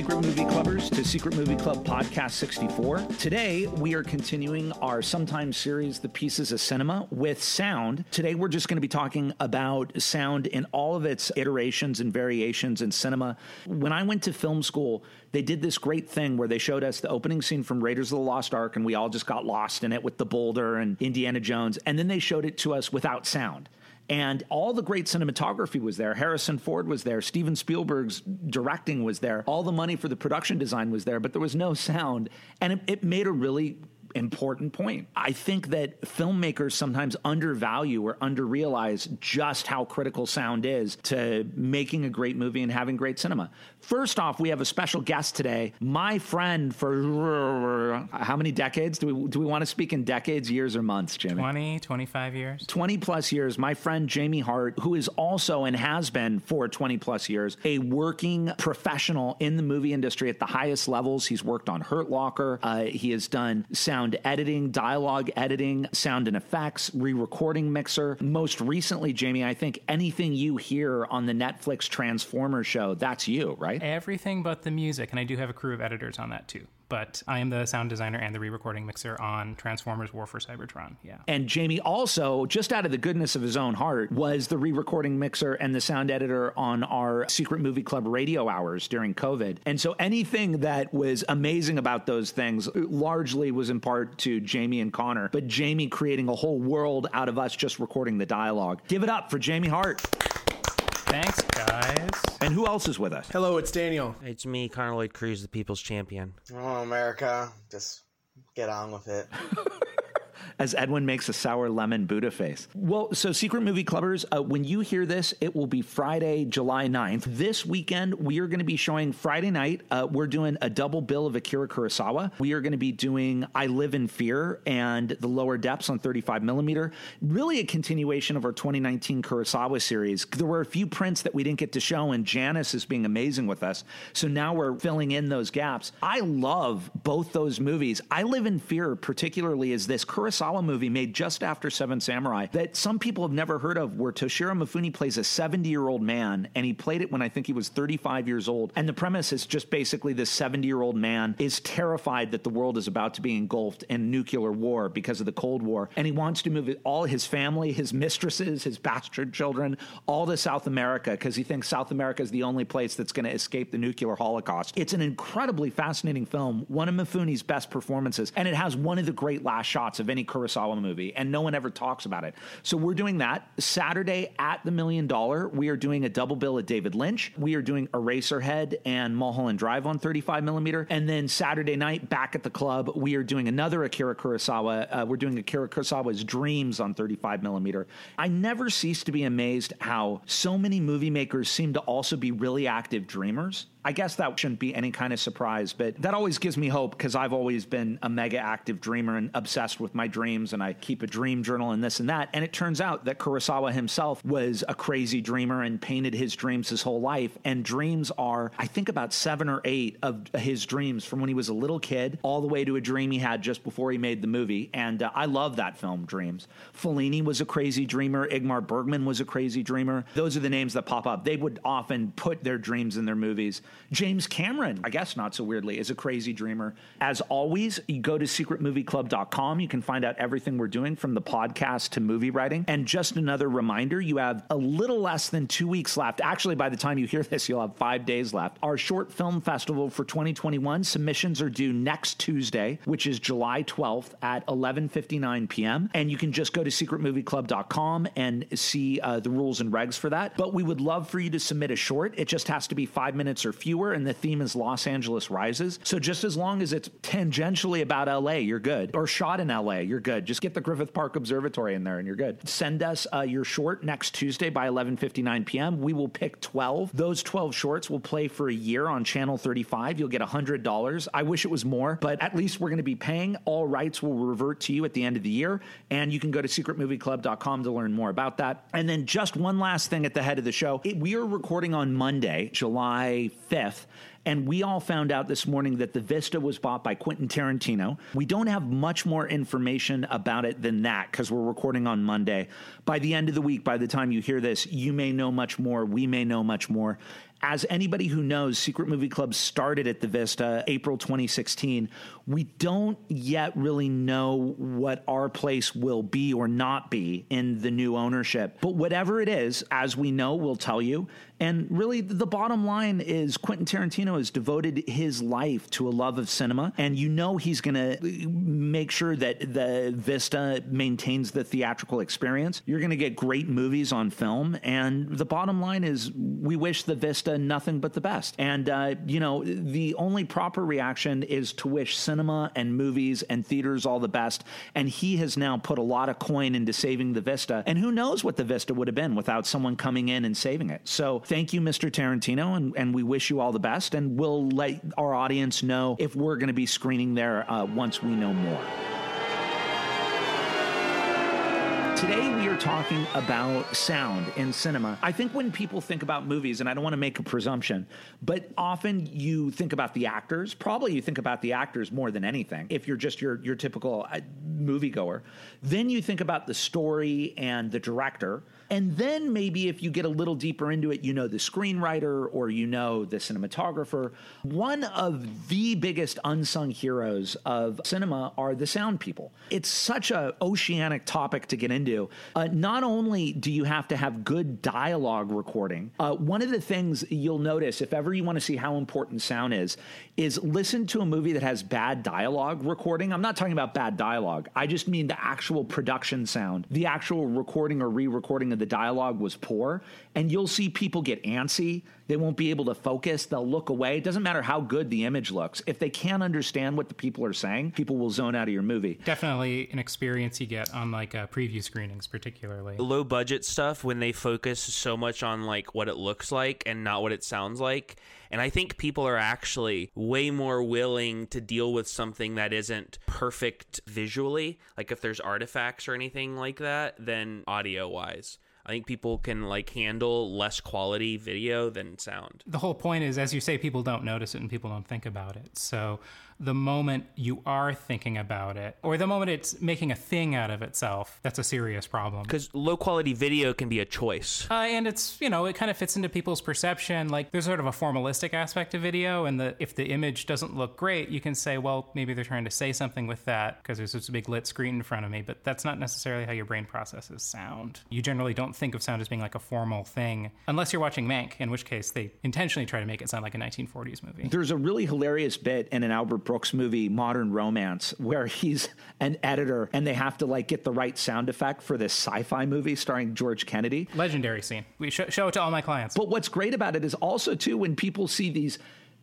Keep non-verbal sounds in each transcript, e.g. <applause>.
Secret Movie Clubbers, to Secret Movie Club Podcast 64. Today, we are continuing our sometimes series, The Pieces of Cinema, with sound. Today, we're just going to be talking about sound in all of its iterations and variations in cinema. When I went to film school, they did this great thing where they showed us the opening scene from Raiders of the Lost Ark, and we all just got lost in it with the boulder and Indiana Jones. And then they showed it to us without sound. And all the great cinematography was there. Harrison Ford was there. Steven Spielberg's directing was there. All the money for the production design was there, but there was no sound. And it, it made a really important point. I think that filmmakers sometimes undervalue or underrealize just how critical sound is to making a great movie and having great cinema. First off, we have a special guest today, my friend for how many decades? Do we do we want to speak in decades, years or months, Jimmy? 20, 25 years. 20 plus years. My friend Jamie Hart, who is also and has been for 20 plus years a working professional in the movie industry at the highest levels. He's worked on Hurt Locker. Uh, he has done sound editing, dialogue editing, sound and effects, re recording mixer. Most recently, Jamie, I think anything you hear on the Netflix Transformers show, that's you, right? Everything but the music. And I do have a crew of editors on that too but I am the sound designer and the re-recording mixer on Transformers: War for Cybertron. Yeah. And Jamie also, just out of the goodness of his own heart, was the re-recording mixer and the sound editor on our Secret Movie Club radio hours during COVID. And so anything that was amazing about those things largely was in part to Jamie and Connor, but Jamie creating a whole world out of us just recording the dialogue. Give it up for Jamie Hart. Thanks, guys. And who else is with us? Hello, it's Daniel. It's me, Connor Lloyd Cruz, the People's Champion. Oh, America, just get on with it. <laughs> as Edwin makes a sour lemon Buddha face. Well, so Secret Movie Clubbers, uh, when you hear this, it will be Friday, July 9th. This weekend, we are going to be showing Friday night. Uh, we're doing a double bill of Akira Kurosawa. We are going to be doing I Live in Fear and The Lower Depths on 35 millimeter. Really a continuation of our 2019 Kurosawa series. There were a few prints that we didn't get to show, and Janice is being amazing with us. So now we're filling in those gaps. I love both those movies. I Live in Fear, particularly, is this Kurosawa Kurosawa movie made just after Seven Samurai that some people have never heard of, where Toshiro Mifune plays a 70 year old man, and he played it when I think he was 35 years old. And the premise is just basically this 70 year old man is terrified that the world is about to be engulfed in nuclear war because of the Cold War, and he wants to move all his family, his mistresses, his bastard children, all to South America because he thinks South America is the only place that's going to escape the nuclear holocaust. It's an incredibly fascinating film, one of Mifune's best performances, and it has one of the great last shots of any Kurosawa movie, and no one ever talks about it. So we're doing that Saturday at the Million Dollar. We are doing a double bill at David Lynch. We are doing Eraserhead and Mulholland Drive on 35 millimeter, and then Saturday night back at the club, we are doing another Akira Kurosawa. Uh, we're doing Akira Kurosawa's Dreams on 35 millimeter. I never cease to be amazed how so many movie makers seem to also be really active dreamers. I guess that shouldn't be any kind of surprise, but that always gives me hope because I've always been a mega active dreamer and obsessed with my dreams, and I keep a dream journal and this and that. And it turns out that Kurosawa himself was a crazy dreamer and painted his dreams his whole life. And dreams are, I think, about seven or eight of his dreams from when he was a little kid all the way to a dream he had just before he made the movie. And uh, I love that film, Dreams. Fellini was a crazy dreamer. Ingmar Bergman was a crazy dreamer. Those are the names that pop up. They would often put their dreams in their movies. James Cameron, I guess not so weirdly, is a crazy dreamer. As always, you go to secretmovieclub.com. You can find out everything we're doing from the podcast to movie writing. And just another reminder you have a little less than two weeks left. Actually, by the time you hear this, you'll have five days left. Our short film festival for 2021 submissions are due next Tuesday, which is July 12th at 11:59 p.m. And you can just go to secretmovieclub.com and see uh, the rules and regs for that. But we would love for you to submit a short. It just has to be five minutes or fewer, and the theme is Los Angeles Rises. So just as long as it's tangentially about LA, you're good. Or shot in LA, you're good. Just get the Griffith Park Observatory in there, and you're good. Send us uh, your short next Tuesday by 11:59 p.m. We will pick 12. Those 12 shorts will play for a year on Channel 35. You'll get $100. I wish it was more, but at least we're going to be paying. All rights will revert to you at the end of the year, and you can go to secretmovieclub.com to learn more about that. And then just one last thing at the head of the show. It, we are recording on Monday, July 5th. And we all found out this morning that the Vista was bought by Quentin Tarantino. We don't have much more information about it than that because we're recording on Monday. By the end of the week, by the time you hear this, you may know much more. We may know much more. as anybody who knows, Secret Movie Club started at the Vista April 2016. We don't yet really know what our place will be or not be in the new ownership. But whatever it is, as we know, we'll tell you. And really, the bottom line is Quentin Tarantino has devoted his life to a love of cinema. And you know he's going to make sure that the Vista maintains the theatrical experience. You're going to get great movies on film. And the bottom line is we wish the Vista nothing but the best. And, uh, you know, the only proper reaction is to wish cinema and movies and theaters all the best. And he has now put a lot of coin into saving the Vista. And who knows what the Vista would have been without someone coming in and saving it. So, thank you, Mr. Tarantino, and, and we wish you all the best. And we'll let our audience know if we're going to be screening there uh, once we know more. Today, we are talking about sound in cinema. I think when people think about movies, and I don't want to make a presumption, but often you think about the actors. Probably you think about the actors more than anything, if you're just your, your typical uh, moviegoer. Then you think about the story and the director. And then maybe if you get a little deeper into it, you know the screenwriter or you know the cinematographer. One of the biggest unsung heroes of cinema are the sound people. It's such a oceanic topic to get into. Uh, not only do you have to have good dialogue recording, uh, one of the things you'll notice if ever you want to see how important sound is, is listen to a movie that has bad dialogue recording. I'm not talking about bad dialogue. I just mean the actual production sound, the actual recording or re-recording of the dialogue was poor, and you'll see people get antsy. They won't be able to focus. They'll look away. It doesn't matter how good the image looks. If they can't understand what the people are saying, people will zone out of your movie. Definitely an experience you get on like uh, preview screenings, particularly. Low budget stuff when they focus so much on like what it looks like and not what it sounds like. And I think people are actually way more willing to deal with something that isn't perfect visually, like if there's artifacts or anything like that, than audio wise. I think people can like handle less quality video than sound. The whole point is, as you say, people don't notice it and people don't think about it. So the moment you are thinking about it, or the moment it's making a thing out of itself, that's a serious problem. Because low quality video can be a choice. Uh, and it's, you know, it kind of fits into people's perception. Like there's sort of a formalistic aspect to video, and the, if the image doesn't look great, you can say, well, maybe they're trying to say something with that because there's this big lit screen in front of me, but that's not necessarily how your brain processes sound. You generally don't think of sound as being like a formal thing, unless you're watching Mank, in which case they intentionally try to make it sound like a 1940s movie. There's a really hilarious bit in an Albert Brooks movie, Modern Romance, where he's an editor and they have to like get the right sound effect for this sci-fi movie starring George Kennedy. Legendary scene. We sh- show it to all my clients. But what's great about it is also too when people see these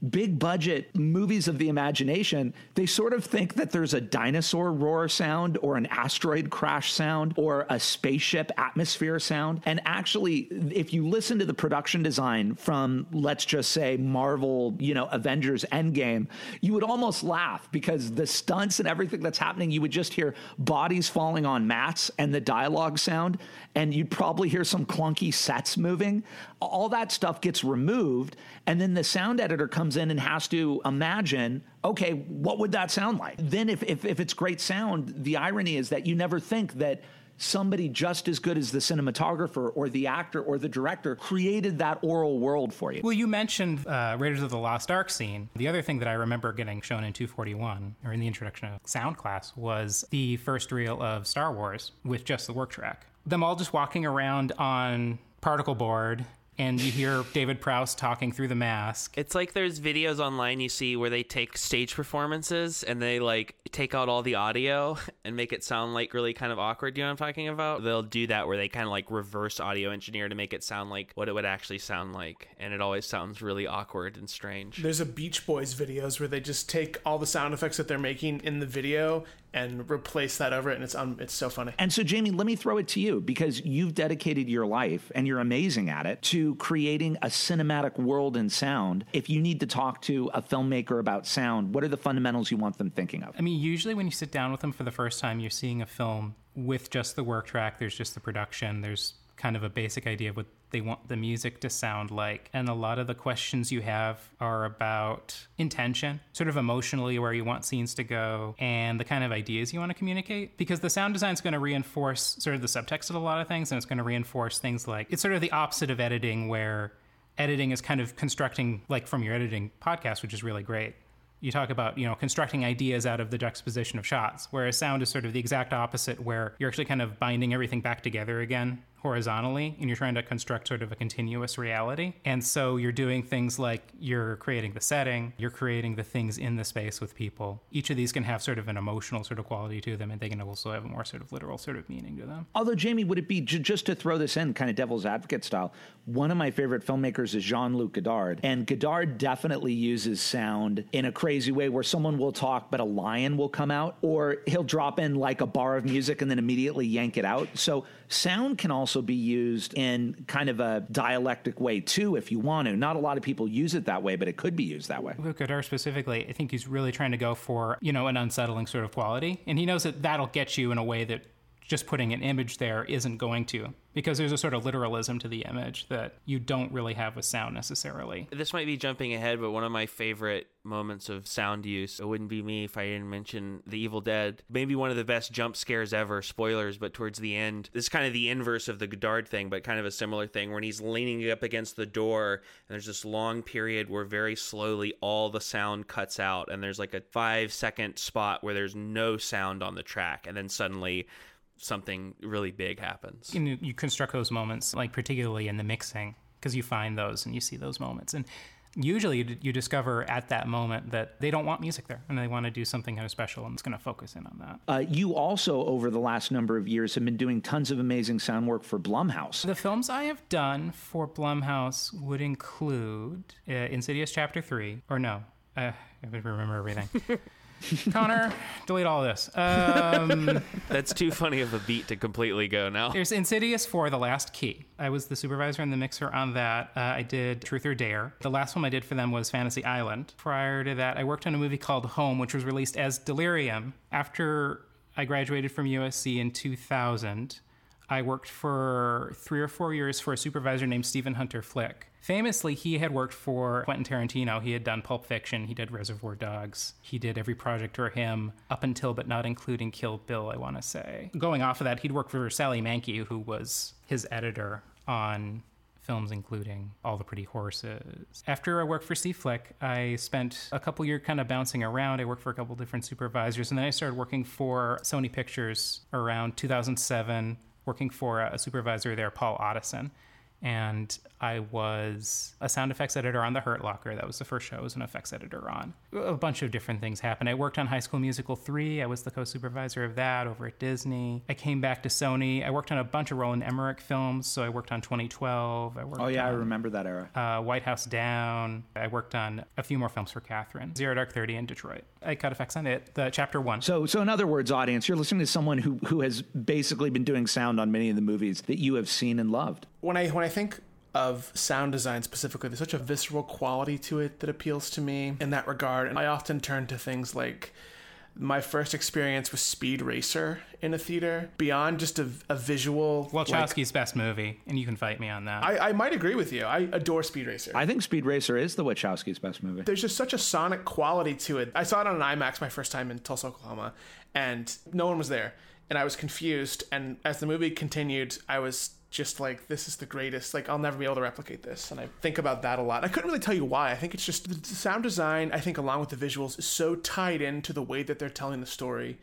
big budget movies of the imagination, they sort of think that there's a dinosaur roar sound or an asteroid crash sound or a spaceship atmosphere sound. And actually, if you listen to the production design from, let's just say, Marvel, you know, Avengers Endgame, you would almost laugh because the stunts and everything that's happening, you would just hear bodies falling on mats and the dialogue sound, and you'd probably hear some clunky sets moving. All that stuff gets removed, and then the sound editor comes in and has to imagine okay what would that sound like then if, if, if it's great sound the irony is that you never think that somebody just as good as the cinematographer or the actor or the director created that aural world for you. Well, you mentioned uh, Raiders of the Lost Ark scene. The other thing that I remember getting shown in 241 or in the introduction of sound class was the first reel of Star Wars with just the work track. Them all just walking around on particle board and you hear David Prowse talking through the mask. It's like there's videos online you see where they take stage performances and they like take out all the audio <laughs> and make it sound like really kind of awkward. You know what I'm talking about? They'll do that where they kind of like reverse audio engineer to make it sound like what it would actually sound like, and it always sounds really awkward and strange. There's a Beach Boys videos where they just take all the sound effects that they're making in the video and replace that over it, and it's um, it's so funny. And so, Jamie, let me throw it to you because you've dedicated your life and you're amazing at it to creating a cinematic world in sound. If you need to talk to a filmmaker about sound, what are the fundamentals you want them thinking of? I mean, usually when you sit down with them for the first time, you're seeing a film with just the work track. There's just the production. There's kind of a basic idea of what they want the music to sound like. And a lot of the questions you have are about intention, sort of emotionally where you want scenes to go, and the kind of ideas you want to communicate. Because the sound design is going to reinforce sort of the subtext of a lot of things, and it's going to reinforce things like it's sort of the opposite of editing where editing is kind of constructing, like from your editing podcast, which is really great. You talk about, you know, constructing ideas out of the juxtaposition of shots, whereas sound is sort of the exact opposite, where you're actually kind of binding everything back together again horizontally and you're trying to construct sort of a continuous reality. And so you're doing things like you're creating the setting, you're creating the things in the space with people. Each of these can have sort of an emotional sort of quality to them and they can also have a more sort of literal sort of meaning to them. Although, Jamie, would it be j- just to throw this in, kind of devil's advocate style? One of my favorite filmmakers is Jean Luc Godard. And Godard definitely uses sound in a crazy way where someone will talk, but a lion will come out, or he'll drop in like a bar of music and then immediately yank it out. So, sound can also be used in kind of a dialectic way too, if you want to. Not a lot of people use it that way, but it could be used that way. With Godard specifically, I think he's really trying to go for, you know, an unsettling sort of quality. And he knows that that'll get you in a way that just putting an image there isn't going to because there's a sort of literalism to the image that you don't really have with sound necessarily. This might be jumping ahead, but one of my favorite moments of sound use, it wouldn't be me if I didn't mention The Evil Dead. Maybe one of the best jump scares ever, spoilers, but towards the end, this is kind of the inverse of the Godard thing, but kind of a similar thing when he's leaning up against the door and there's this long period where very slowly all the sound cuts out and there's like a five second spot where there's no sound on the track and then suddenly something really big happens. And you construct those moments, like particularly in the mixing, because you find those and you see those moments. And usually you, you, discover at that moment that they don't want music there and they want to do something kind of special and it's going to focus in on that. Uh, you also, over the last number of years, have been doing tons of amazing sound work for Blumhouse. The films I have done for Blumhouse would include uh, Insidious Chapter 3, or no, uh, I would remember everything. <laughs> <laughs> Connor, delete all this. Um, <laughs> That's too funny of a beat to completely go now. There's Insidious for The Last Key. I was the supervisor and the mixer on that. Uh, I did Truth or Dare. The last one I did for them was Fantasy Island. Prior to that, I worked on a movie called Home, which was released as Delirium. After I graduated from USC in 2000, I worked for three or four years for a supervisor named Stephen Hunter Flick. Famously, he had worked for Quentin Tarantino. He had done Pulp Fiction, he did Reservoir Dogs, he did every project for him up until but not including Kill Bill, I want to say. Going off of that, he'd worked for Sally Menke, who was his editor on films including All the Pretty Horses. After I worked for C Flick, I spent a couple years kind of bouncing around. I worked for a couple different supervisors, and then I started working for Sony Pictures around 2007, working for a supervisor there, Paul Ottosson and I was a sound effects editor on The Hurt Locker. That was the first show I was an effects editor on. A bunch of different things happened. I worked on High School Musical 3. I was the co supervisor of that over at Disney. I came back to Sony. I worked on a bunch of Roland Emmerich films. So I worked on 2012. I worked oh, yeah, on, I remember that era. Uh, White House Down. I worked on a few more films for Kathryn. Zero Dark 30 in Detroit. I cut effects on it, the chapter one. So, so in other words, audience, you're listening to someone who, who has basically been doing sound on many of the movies that you have seen and loved. When I, when I think of sound design specifically. There's such a visceral quality to it that appeals to me in that regard. And I often turn to things like my first experience with Speed Racer in a theater, beyond just a, a visual. Wachowski's like, best movie, and you can fight me on that. I, I, might agree with you. I adore Speed Racer. I think Speed Racer is the Wachowski's best movie. There's just such a sonic quality to it. I saw it on an IMAX my first time in Tulsa, Oklahoma, and no one was there. And I was confused. And as the movie continued, I was just like this is the greatest like i'll never be able to replicate this and i think about that a lot i couldn't really tell you why i think it's just the sound design i think along with the visuals is so tied into the way that they're telling the story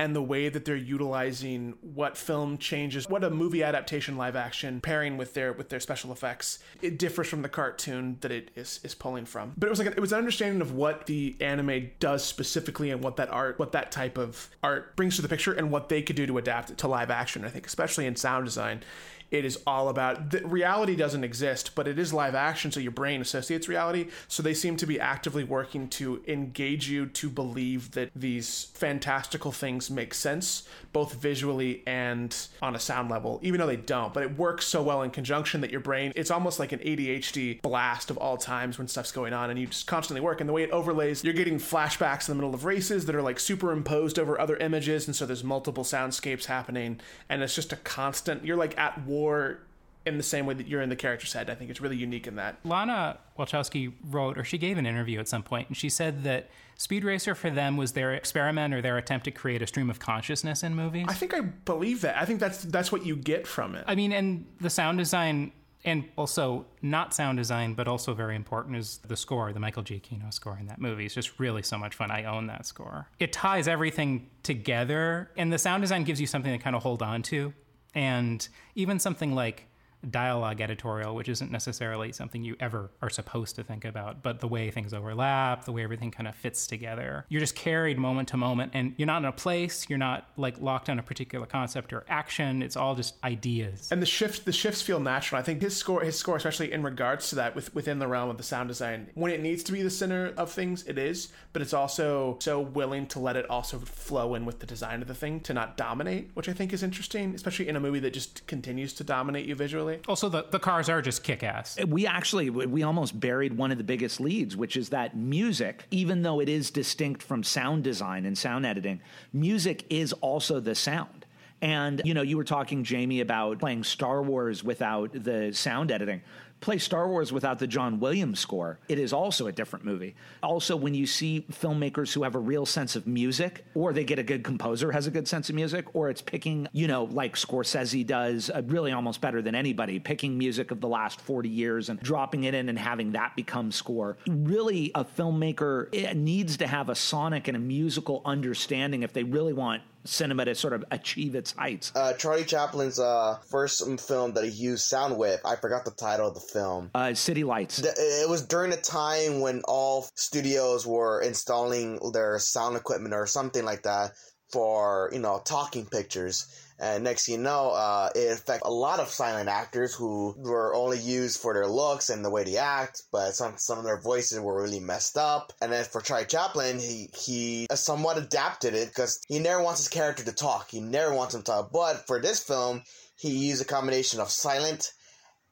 and the way that they're utilizing what film changes, what a movie adaptation live action pairing with their with their special effects, it differs from the cartoon that it is is pulling from. But it was like it was an understanding of what the anime does specifically and what that art, what that type of art brings to the picture, and what they could do to adapt it to live action. I think, especially in sound design it is all about the, reality doesn't exist, but it is live action, so your brain associates reality. So they seem to be actively working to engage you to believe that these fantastical things make sense, both visually and on a sound level, even though they don't. But it works so well in conjunction that your brain, it's almost like an ADHD blast of all times when stuff's going on, and you just constantly work. And the way it overlays, you're getting flashbacks in the middle of races that are like superimposed over other images, and so there's multiple soundscapes happening, and it's just a constant. You're like at war or in the same way that you're in the character's head. I think it's really unique in that. Lana Wachowski wrote, or she gave an interview at some point, and she said that Speed Racer for them was their experiment or their attempt to create a stream of consciousness in movies. I think I believe that. I think that's that's what you get from it. I mean, and the sound design And also, not sound design, but also very important is the score, the Michael Giacchino score in that movie. It's just really so much fun. I own that score. It ties everything together, and the sound design gives you something to kind of hold on to. And even something like dialogue editorial, which isn't necessarily something you ever are supposed to think about, but the way things overlap, the way everything kind of fits together. You're just carried moment to moment and you're not in a place, you're not like locked on a particular concept or action. It's all just ideas. And the shift the shifts feel natural. I think his score his score especially in regards to that with, within the realm of the sound design. When it needs to be the center of things, it is, but it's also so willing to let it also flow in with the design of the thing to not dominate, which I think is interesting, especially in a movie that just continues to dominate you visually. Also, oh, the, the cars are just kick ass. Uh, we actually we almost buried one of the biggest leads, which is that music, even though it is distinct from sound design and sound editing, music is also the sound. And you know, you were talking Jamie about playing Star Wars without the sound editing play Star Wars without the John Williams score, it is also a different movie. Also, when you see filmmakers who have a real sense of music, or they get a good composer has a good sense of music, or it's picking, you know, like Scorsese does, uh, really almost better than anybody, picking music of the last 40 years and dropping it in and having that become score. Really, a filmmaker needs to have a sonic and a musical understanding if they really want cinema to sort of achieve its heights. Uh, Charlie Chaplin's uh, first film that he used sound with, I forgot the title of the film. Uh, City Lights. It was during a time when all studios were installing their sound equipment or something like that for, you know, talking pictures and next you know, uh, it affects a lot of silent actors who were only used for their looks and the way they act, but some some of their voices were really messed up. And then for Charlie Chaplin, he he somewhat adapted it because he never wants his character to talk. He never wants him to talk. But for this film, he used a combination of silent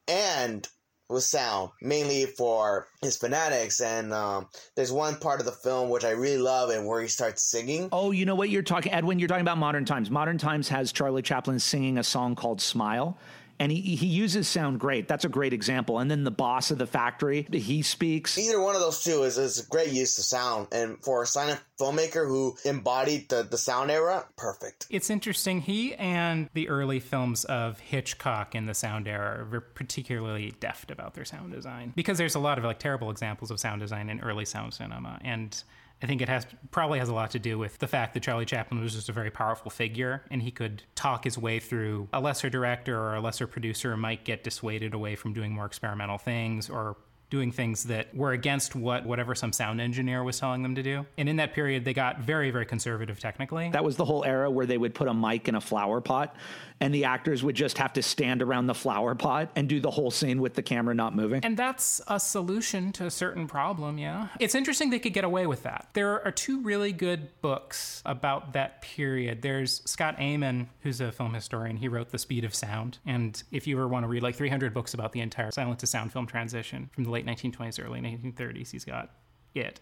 and with sound, mainly for his fanatics. And um, there's one part of the film which I really love, and where he starts singing. Oh, you know what you're talking, Edwin? You're talking about Modern Times. Modern Times has Charlie Chaplin singing a song called "Smile." And he, he uses sound great. That's a great example. And then the boss of the factory, he speaks. Either one of those two is, is a great use of sound. And for a silent filmmaker who embodied the, the sound era, perfect. It's interesting. He and the early films of Hitchcock in the sound era were particularly deft about their sound design because there's a lot of like terrible examples of sound design in early sound cinema. And I think it has probably has a lot to do with the fact that Charlie Chaplin was just a very powerful figure, and he could talk his way through. A lesser director or a lesser producer might get dissuaded away from doing more experimental things or doing things that were against what whatever some sound engineer was telling them to do. And in that period, they got very, very conservative technically. That was the whole era where they would put a mic in a flower pot and the actors would just have to stand around the flower pot and do the whole scene with the camera not moving. And that's a solution to a certain problem, yeah. It's interesting they could get away with that. There are two really good books about that period. There's Scott Eyman, who's a film historian. He wrote The Speed of Sound. And if you ever want to read like 300 books about the entire silent to sound film transition from the late 1920s, early 1930s, he's got it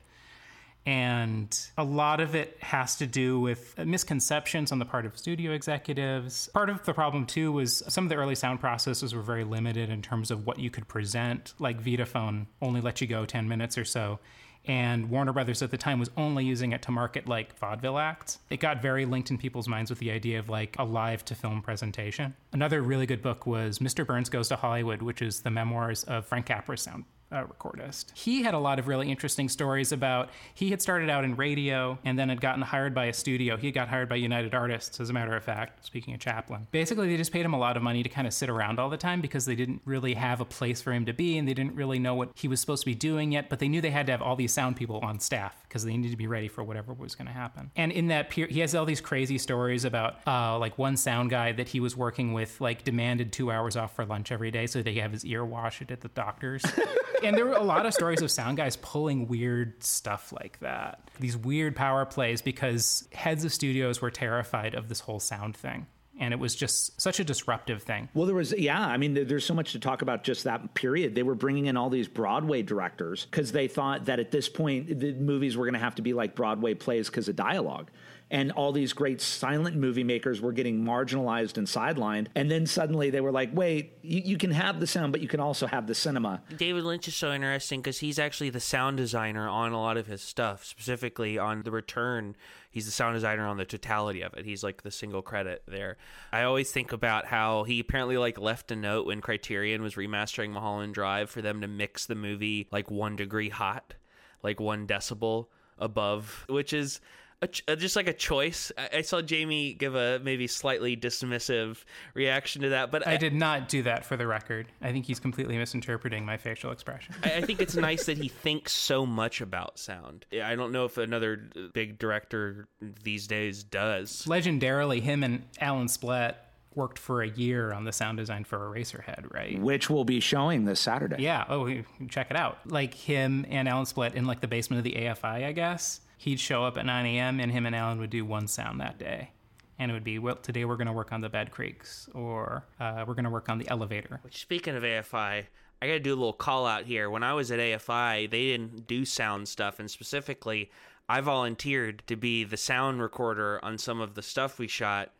and a lot of it has to do with misconceptions on the part of studio executives. Part of the problem, too, was some of the early sound processes were very limited in terms of what you could present. Like Vitaphone only let you go 10 minutes or so. And Warner Brothers at the time was only using it to market like vaudeville acts. It got very linked in people's minds with the idea of like a live to film presentation. Another really good book was Mr. Bernds Goes to Hollywood, which is the memoirs of Frank Capra's sound uh, recordist. He had a lot of really interesting stories about he had started out in radio and then had gotten hired by a studio. He got hired by United Artists, as a matter of fact, speaking of Chaplin. Basically, they just paid him a lot of money to kind of sit around all the time because they didn't really have a place for him to be and they didn't really know what he was supposed to be doing yet, but they knew they had to have all these sound people on staff because they needed to be ready for whatever was going to happen. And in that period, he has all these crazy stories about uh, like one sound guy that he was working with, like demanded two hours off for lunch every day so they have his ear washed at the doctor's. <laughs> and there were a lot of stories of sound guys pulling weird stuff like that. These weird power plays because heads of studios were terrified of this whole sound thing and it was just such a disruptive thing. Well, there was, yeah, I mean, there's so much to talk about just that period. They were bringing in all these Broadway directors because they thought that at this point, the movies were going to have to be like Broadway plays because of dialogue. And all these great silent movie makers were getting marginalized and sidelined. And then suddenly they were like, wait, you, you can have the sound, but you can also have the cinema. David Lynch is so interesting because he's actually the sound designer on a lot of his stuff, specifically on The Return. He's the sound designer on the totality of it. He's like the single credit there. I always think about how he apparently like left a note when Criterion was remastering Mulholland Drive for them to mix the movie like one degree hot, like one decibel above, which is ch- uh, just like a choice. I-, I saw Jamie give a maybe slightly dismissive reaction to that, but I did not do that for the record. I think he's completely misinterpreting my facial expression. I, I think it's nice that he thinks so much about sound. I don't know if another big director these days does. Legendarily, him and Alan Splet worked for a year on the sound design for Eraserhead, right? Which will be showing this Saturday. Yeah. Oh, check it out. Like him and Alan Splet in like the basement of the AFI, I guess he'd show up at 9 a.m. and him and Alan would do one sound that day. And it would be, well, today we're going to work on the bed creaks or uh, we're going to work on the elevator. Which, speaking of AFI, I got to do a little call out here. When I was at AFI, they didn't do sound stuff. And specifically, I volunteered to be the sound recorder on some of the stuff we shot.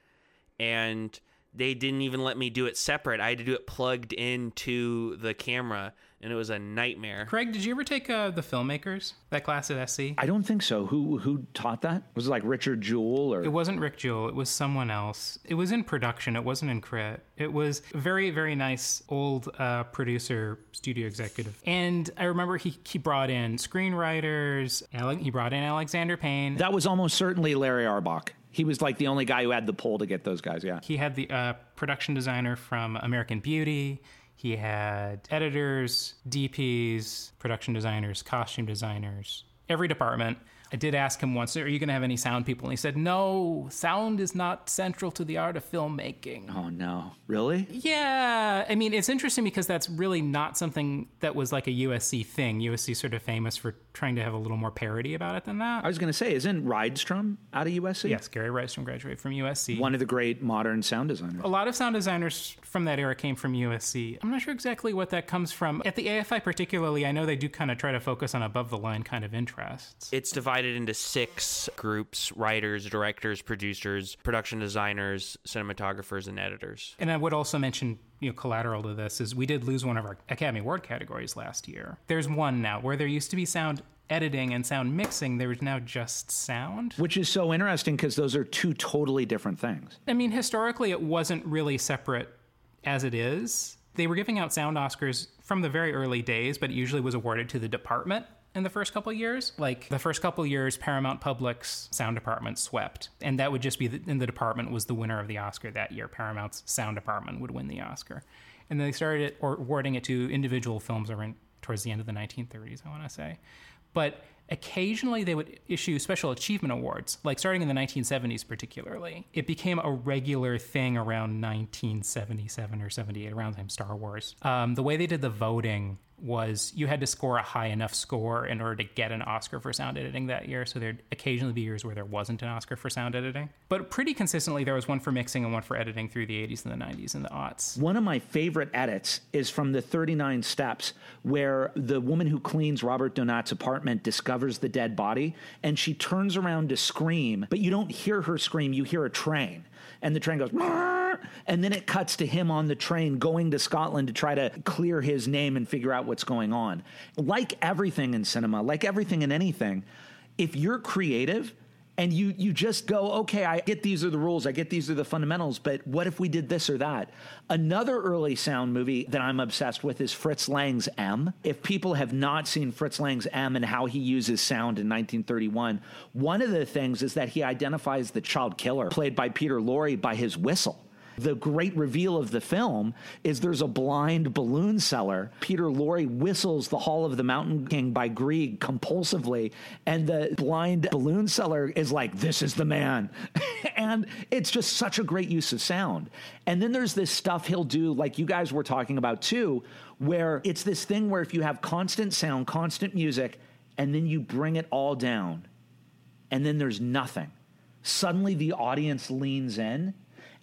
And they didn't even let me do it separate. I had to do it plugged into the camera and it was a nightmare. Craig, did you ever take uh, the filmmakers that class at SC? I don't think so. Who who taught that? Was it like Richard Jewell or? It wasn't Rick Jewell. It was someone else. It was in production. It wasn't in crit. It was very very nice old uh, producer studio executive. And I remember he he brought in screenwriters. He brought in Alexander Payne. That was almost certainly Larry Auerbach. He was like the only guy who had the pull to get those guys. Yeah. He had the uh, production designer from American Beauty. He had editors, DPs, production designers, costume designers, every department. I did ask him once, Are you going to have any sound people? And he said, No, sound is not central to the art of filmmaking. Oh, no. Really? Yeah. I mean, it's interesting because that's really not something that was like a USC thing. USC sort of famous for trying to have a little more parody about it than that. I was going to say, isn't Rydstrom out of USC? Yes, Gary Rydstrom graduated from USC. One of the great modern sound designers. A lot of sound designers from that era came from USC. I'm not sure exactly what that comes from. At the AFI, particularly, I know they do kind of try to focus on above the line kind of interests. It's divided divided into six groups writers, directors, producers, production designers, cinematographers, and editors. And I would also mention you know collateral to this is we did lose one of our academy award categories last year. There's one now where there used to be sound editing and sound mixing there is now just sound. Which is so interesting because those are two totally different things. I mean historically it wasn't really separate as it is. They were giving out sound oscars from the very early days but it usually was awarded to the department in the first couple years. Like the first couple years, Paramount Publix's sound department swept, and that would just be the, in the department was the winner of the Oscar that year. Paramount's sound department would win the Oscar, and then they started awarding it to individual films around towards the end of the 1930s. I want to say, but occasionally they would issue special achievement awards like starting in the 1970s particularly it became a regular thing around 1977 or 78 around the time star wars um, the way they did the voting was you had to score a high enough score in order to get an Oscar for sound editing that year. So there'd occasionally be years where there wasn't an Oscar for sound editing. But pretty consistently, there was one for mixing and one for editing through the 80s and the 90s and the aughts. One of my favorite edits is from the 39 Steps, where the woman who cleans Robert Donat's apartment discovers the dead body and she turns around to scream, but you don't hear her scream, you hear a train. And the train goes, <laughs> and then it cuts to him on the train going to Scotland to try to clear his name and figure out what's going on. Like everything in cinema, like everything in anything, if you're creative, and you you just go okay i get these are the rules i get these are the fundamentals but what if we did this or that? Another early sound movie that i'm obsessed with is fritz lang's m. If people have not seen fritz lang's m and how he uses sound in 1931 one of the things is that he identifies the child killer played by peter lorre by his whistle the great reveal of the film is there's a blind balloon seller. Peter Lorre whistles The Hall of the Mountain King by Grieg compulsively, and the blind balloon seller is like, This is the man. <laughs> and it's just such a great use of sound. And then there's this stuff he'll do, like you guys were talking about too, where it's this thing where if you have constant sound, constant music, and then you bring it all down, and then there's nothing. Suddenly the audience leans in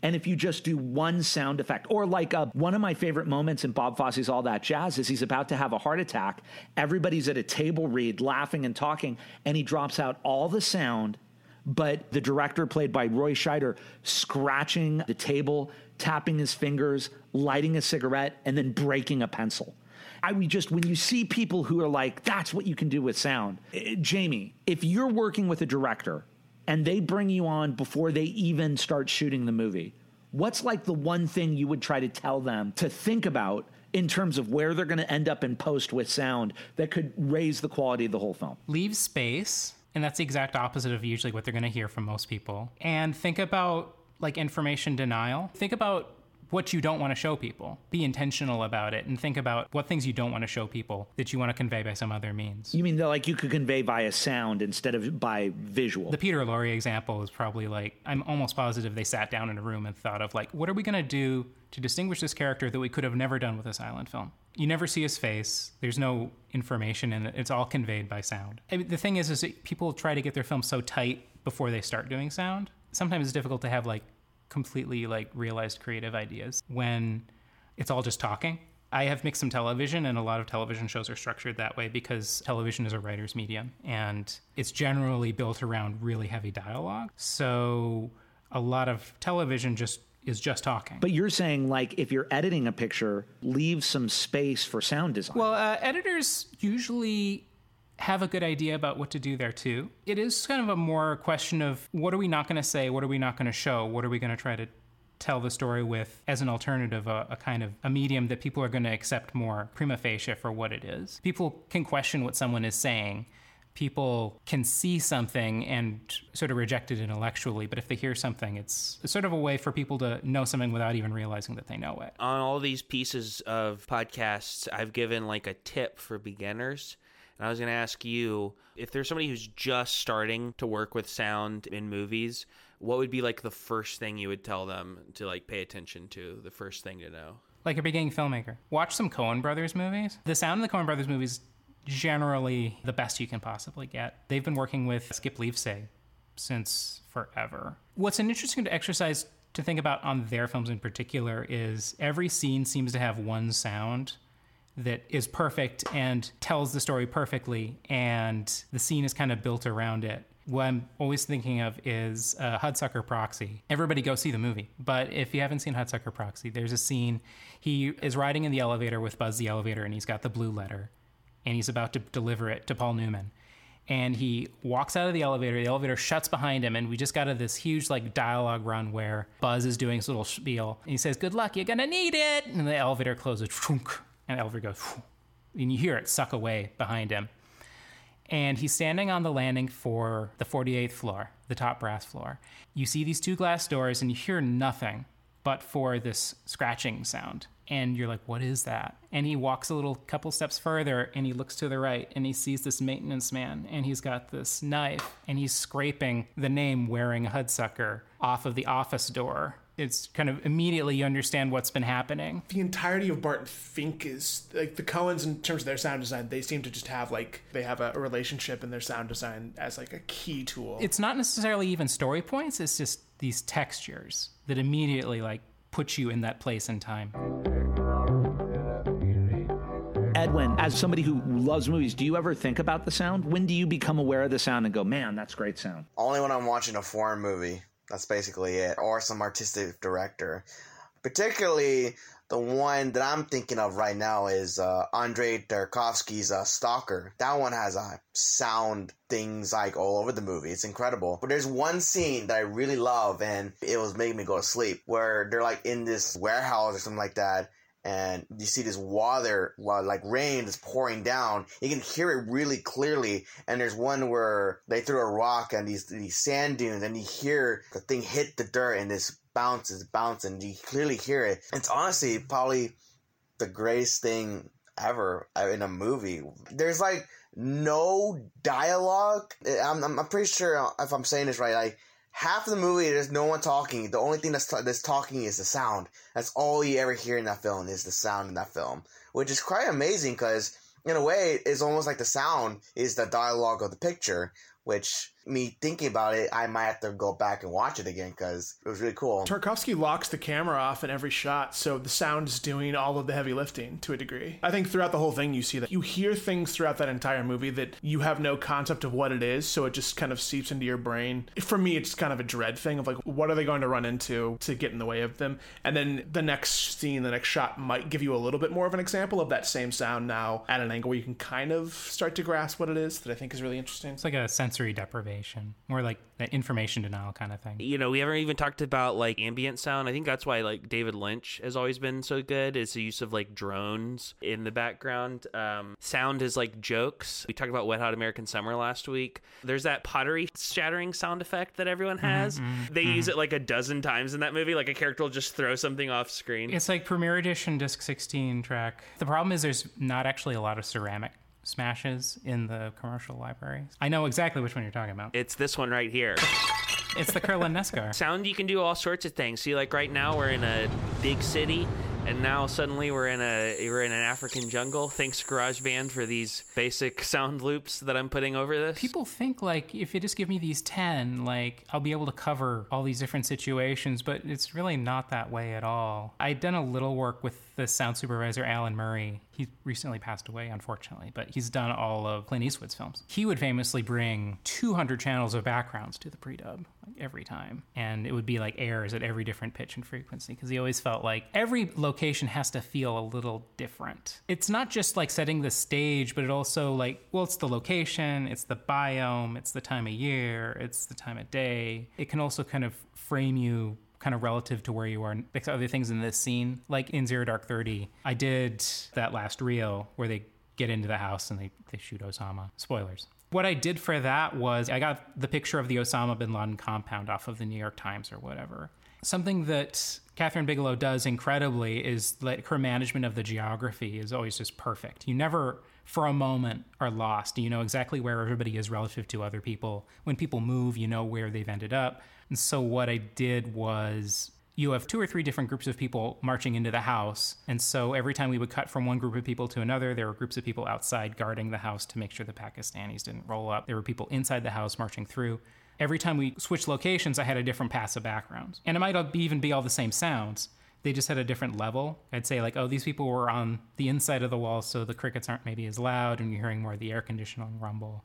and if you just do one sound effect, or like uh, one of my favorite moments in Bob Fosse's All That Jazz is he's about to have a heart attack. Everybody's at a table read, laughing and talking, and he drops out all the sound but the director, played by Roy Scheider, scratching the table, tapping his fingers, lighting a cigarette, and then breaking a pencil. I mean, just when you see people who are like, that's what you can do with sound. Eh, Jamie, if you're working with a director and they bring you on before they even start shooting the movie, what's like the one thing you would try to tell them to think about in terms of where they're going to end up in post with sound that could raise the quality of the whole film? Leave space. And that's the exact opposite of usually what they're going to hear from most people. And think about like information denial. Think about what you don't want to show people. Be intentional about it and think about what things you don't want to show people that you want to convey by some other means. You mean that like you could convey via sound instead of by visual? The Peter Lorre example is probably like I'm almost positive they sat down in a room and thought of like what are we going to do to distinguish this character that we could have never done with a silent film. You never see his face. There's no information in it. It's all conveyed by sound. I mean, the thing is, is people try to get their films so tight before they start doing sound. Sometimes it's difficult to have like completely like realized creative ideas when it's all just talking. I have mixed some television, and a lot of television shows are structured that way because television is a writer's medium and it's generally built around really heavy dialogue. So a lot of television just is just talking. But you're saying, like, if you're editing a picture, leave some space for sound design. Well, uh, editors usually have a good idea about what to do there too. It is kind of a more question of what are we not going to say? What are we not going to show? What are we going to try to tell the story with as an alternative, a, a, kind of a medium that people are going to accept more prima facie for what it is. People can question what someone is saying. People can see something and sort of reject it intellectually, but if they hear something, it's, it's sort of a way for people to know something without even realizing that they know it. On all these pieces of podcasts, I've given like a tip for beginners. And I was going to ask you if there's somebody who's just starting to work with sound in movies, what would be like the first thing you would tell them to like pay attention to, the first thing to know? Like a beginning filmmaker. Watch some Coen Brothers movies. The sound in the Coen Brothers movies generally the best you can possibly get. They've been working with Skip Lievsay since forever. What's an interesting exercise to think about on their films in particular is every scene seems to have one sound that is perfect and tells the story perfectly, and the scene is kind of built around it. What I'm always thinking of is uh, Hudsucker Proxy. Everybody go see the movie. But if you haven't seen Hudsucker Proxy, there's a scene. He is riding in the elevator with Buzz the elevator, and he's got the blue letter, and he's about to deliver it to Paul Newman. And he walks out of the elevator. The elevator shuts behind him, and we just got to this huge like dialogue run where Buzz is doing his little spiel. And he says, "Good luck, you're gonna need it." And the elevator closes. And Elver goes, and you hear it suck away behind him. And he's standing on the landing for the 48th floor, the top brass floor. You see these two glass doors, and you hear nothing but for this scratching sound. And you're like, what is that? And he walks a little couple steps further and he looks to the right and he sees this maintenance man and he's got this knife and he's scraping the name wearing Hudsucker off of the office door it's kind of immediately you understand what's been happening. The entirety of Barton Fink is like the Coens in terms of their sound design. They seem to just have like they have a, a relationship in their sound design as like a key tool. It's not necessarily even story points. It's just these textures that immediately like put you in that place and time. Edwin, as somebody who loves movies, do you ever think about the sound? When do you become aware of the sound and go, man, that's great sound? Only when I'm watching a foreign movie. That's basically it. Or some artistic director. Particularly the one that I'm thinking of right now is uh, Andrei Tarkovsky's uh, Stalker. That one has uh, sound things like all over the movie. It's incredible. But there's one scene that I really love, and it was making me go to sleep, where they're like in this warehouse or something like that, and you see this water, like rain is pouring down. You can hear it really clearly. And there's one where they threw a rock and these these sand dunes, and you hear the thing hit the dirt, and this bounces, bouncing. You clearly hear it. It's honestly probably the greatest thing ever uh, in a movie. There's like no dialogue. I'm I'm pretty sure if I'm saying this right, like half of the movie there's no one talking. The only thing that's t- that's talking is the sound. That's all you ever hear in that film is the sound in that film, which is quite amazing because in a way it's almost like the sound is the dialogue of the picture, which me thinking about it, I might have to go back and watch it again because it was really cool. Tarkovsky locks the camera off in every shot, so the sound is doing all of the heavy lifting to a degree. I think throughout the whole thing, you see that you hear things throughout that entire movie that you have no concept of what it is, so it just kind of seeps into your brain. For me, it's kind of a dread thing of like, what are they going to run into to get in the way of them? And then the next scene, the next shot might give you a little bit more of an example of that same sound now at an angle where you can kind of start to grasp what it is that I think is really interesting. It's like a sensory deprivation, more like that information denial kind of thing. You know, we haven't even talked about like ambient sound. I think that's why like David Lynch has always been so good is the use of like drones in the background. Um, sound is like jokes. We talked about Wet Hot American Summer last week. There's that pottery shattering sound effect that everyone mm-hmm, has. Mm-hmm, they use mm-hmm. it like a dozen times in that movie. Like a character will just throw something off screen. It's like Premiere Edition Disc 16 track. The problem is there's not actually a lot of ceramic smashes in the commercial libraries. I know exactly which one you're talking about. It's this one right here. It's the Kurlan Neskar. <laughs> Sound, you can do all sorts of things. See, like right now we're in a big city, and now suddenly we're in a we're in an African jungle. Thanks GarageBand for these basic <laughs> sound loops that I'm putting over this. People think like if you just give me these 10, like I'll be able to cover all these different situations, but it's really not that way at all. I'd done a little work with the sound supervisor Alan Murray. He recently passed away, unfortunately, but he's done all of Clint Eastwood's films. He would famously bring 200 channels of backgrounds to the pre-dub like, every time, and it would be like airs at every different pitch and frequency because he always felt like every location has to feel a little different. It's not just like setting the stage, but it also like well, it's the location, it's the biome, it's the time of year, it's the time of day. It can also kind of frame you kind of relative to where you are like other things in this scene like in zero dark 30 i did that last reel where they get into the house and they, they shoot osama spoilers what i did for that was i got the picture of the osama bin laden compound off of the new york times or whatever something that Kathryn Bigelow does incredibly is that her management of the geography is always just perfect. You never, for a moment, are lost. You know exactly where everybody is relative to other people. When people move, you know where they've ended up. And so what I did was you have two or three different groups of people marching into the house. And so every time we would cut from one group of people to another, there were groups of people outside guarding the house to make sure the Pakistanis didn't roll up. There were people inside the house marching through. Every time we switched locations, I had a different passive background. And it might even be all the same sounds. They just had a different level. I'd say, like, oh, these people were on the inside of the wall, so the crickets aren't maybe as loud, and you're hearing more of the air conditioning rumble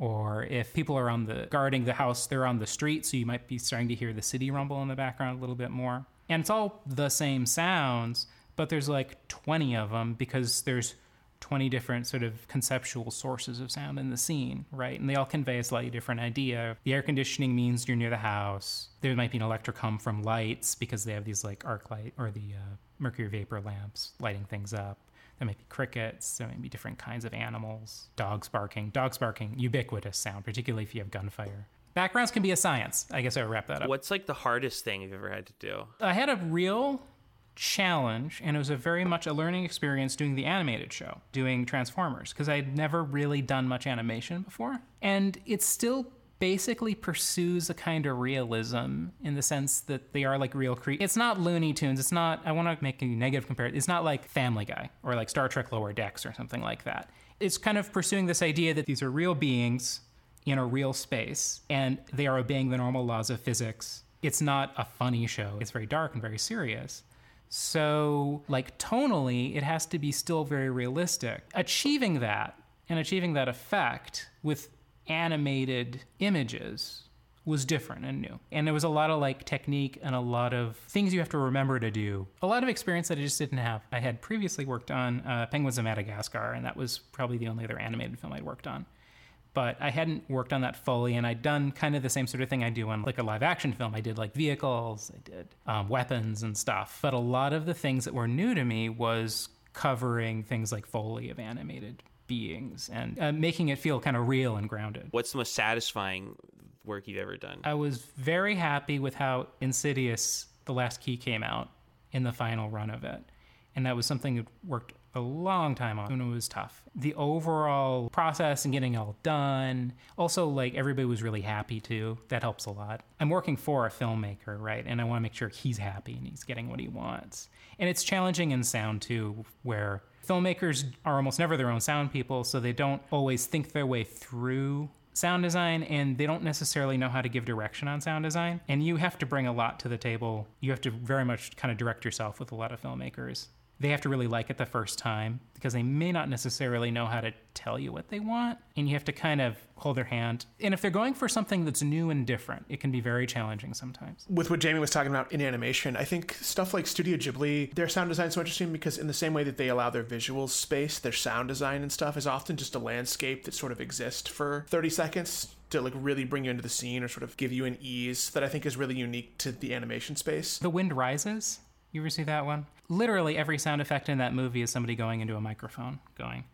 or if people are on the guarding the house they're on the street so you might be starting to hear the city rumble in the background a little bit more. And it's all the same sounds but there's like 20 of them because there's 20 different sort of conceptual sources of sound in the scene right? And they all convey a slightly different idea. The air conditioning means you're near the house. There might be an electrocom from lights because they have these like arc light or the uh, mercury vapor lamps lighting things up there might be crickets. There might be different kinds of animals. Dogs barking. Dogs barking, ubiquitous sound, particularly if you have gunfire. Backgrounds can be a science. I guess I would wrap that up. What's like the hardest thing you've ever had to do? I had a real challenge, and it was a very much a learning experience doing the animated show, doing Transformers, because I'd never really done much animation before. And it's still basically pursues a kind of realism in the sense that they are like real creatures. It's not Looney Tunes. It's not, I want to make a negative comparison. It's not like Family Guy or like Star Trek Lower Decks or something like that. It's kind of pursuing this idea that these are real beings in a real space and they are obeying the normal laws of physics. It's not a funny show, it's very dark and very serious. So, like, tonally, it has to be still very realistic. Achieving that and achieving that effect with animated images was different and new. And there was a lot of like technique and a lot of things you have to remember to do. A lot of experience that I just didn't have. I had previously worked on uh, Penguins of Madagascar, and that was probably the only other animated film I'd worked on. But I hadn't worked on that fully, and I'd done kind of the same sort of thing I do on like a live action film. I did like vehicles, I did um, weapons and stuff. But a lot of the things that were new to me was covering things like Foley of animated beings and uh, making it feel kind of real and grounded. What's the most satisfying work you've ever done? I was very happy with how Insidious, The Last Key came out in the final run of it. And that was something that worked a long time on and it was tough. The overall process and getting it all done. Also, like everybody was really happy too. That helps a lot. I'm working for a filmmaker, right? And I want to make sure he's happy and he's getting what he wants. And it's challenging in sound too, where filmmakers are almost never their own sound people, so they don't always think their way through sound design and they don't necessarily know how to give direction on sound design. And you have to bring a lot to the table. You have to very much kind of direct yourself with a lot of filmmakers. They have to really like it the first time because they may not necessarily know how to tell you what they want. And you have to kind of hold their hand. And if they're going for something that's new and different, it can be very challenging sometimes. With what Jamie was talking about in animation, I think stuff like Studio Ghibli, their sound design is so interesting because in the same way that they allow their visual space, their sound design and stuff is often just a landscape that sort of exists for 30 seconds to like really bring you into the scene or sort of give you an ease that I think is really unique to the animation space. The Wind Rises. You ever see that one? Literally every sound effect in that movie is somebody going into a microphone, going.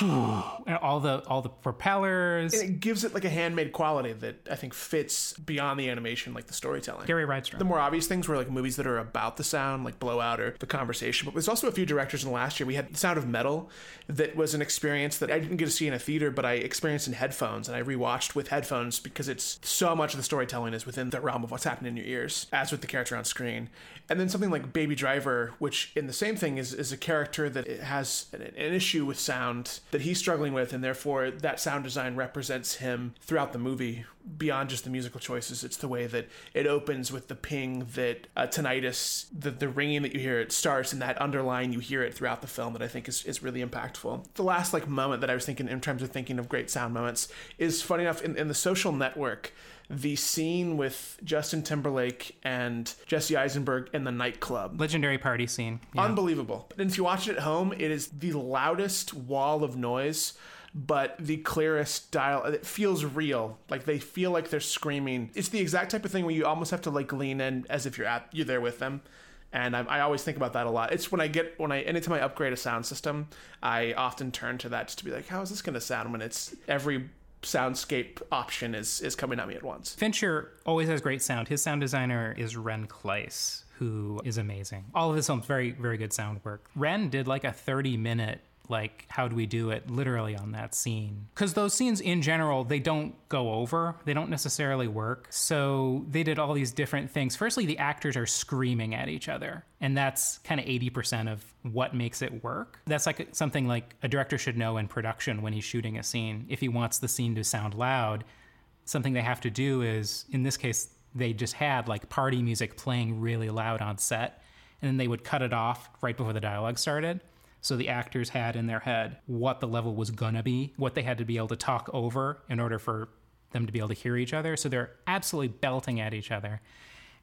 And <sighs> all the all the propellers. And it gives it like a handmade quality that I think fits beyond the animation, like the storytelling. Gary Rydstrom. The more obvious things were like movies that are about the sound, like Blowout or The Conversation. But there's also a few directors in the last year. We had The Sound of Metal, that was an experience that I didn't get to see in a theater, but I experienced in headphones, and I rewatched with headphones because it's so much of the storytelling is within the realm of what's happening in your ears, as with the character on screen. And then something like Baby Driver, which in the same thing is, is a character that has an, an issue with sound that he's struggling with, and therefore that sound design represents him throughout the movie beyond just the musical choices. It's the way that it opens with the ping that uh, tinnitus, the, the ringing that you hear, it starts, and that underline you hear it throughout the film that I think is, is really impactful. The last like moment that I was thinking in terms of thinking of great sound moments is funny enough in, in the social network the scene with Justin Timberlake and Jesse Eisenberg in the nightclub. Legendary party scene. Yeah. Unbelievable. And if you watch it at home, it is the loudest wall of noise but the clearest dial it feels real like they feel like they're screaming it's the exact type of thing where you almost have to like lean in as if you're at you're there with them and I, I, always think about that a lot it's when i get when i anytime i upgrade a sound system i often turn to that just to be like how is this going to sound when it's every soundscape option is is coming at me at once. Fincher always has great sound. His sound designer is Ren Klyce, who is amazing. All of his films very very good sound work. Ren did like a 30 minute like how do we do it literally on that scene? Because those scenes in general they don't go over. They don't necessarily work. So they did all these different things. Firstly the actors are screaming at each other and that's kind of 80% of what makes it work. That's like something like a director should know in production when he's shooting a scene. If he wants the scene to sound loud something they have to do is in this case they just had like party music playing really loud on set and then they would cut it off right before the dialogue started so the actors had in their head what the level was gonna be, what they had to be able to talk over in order for them to be able to hear each other. So they're absolutely belting at each other.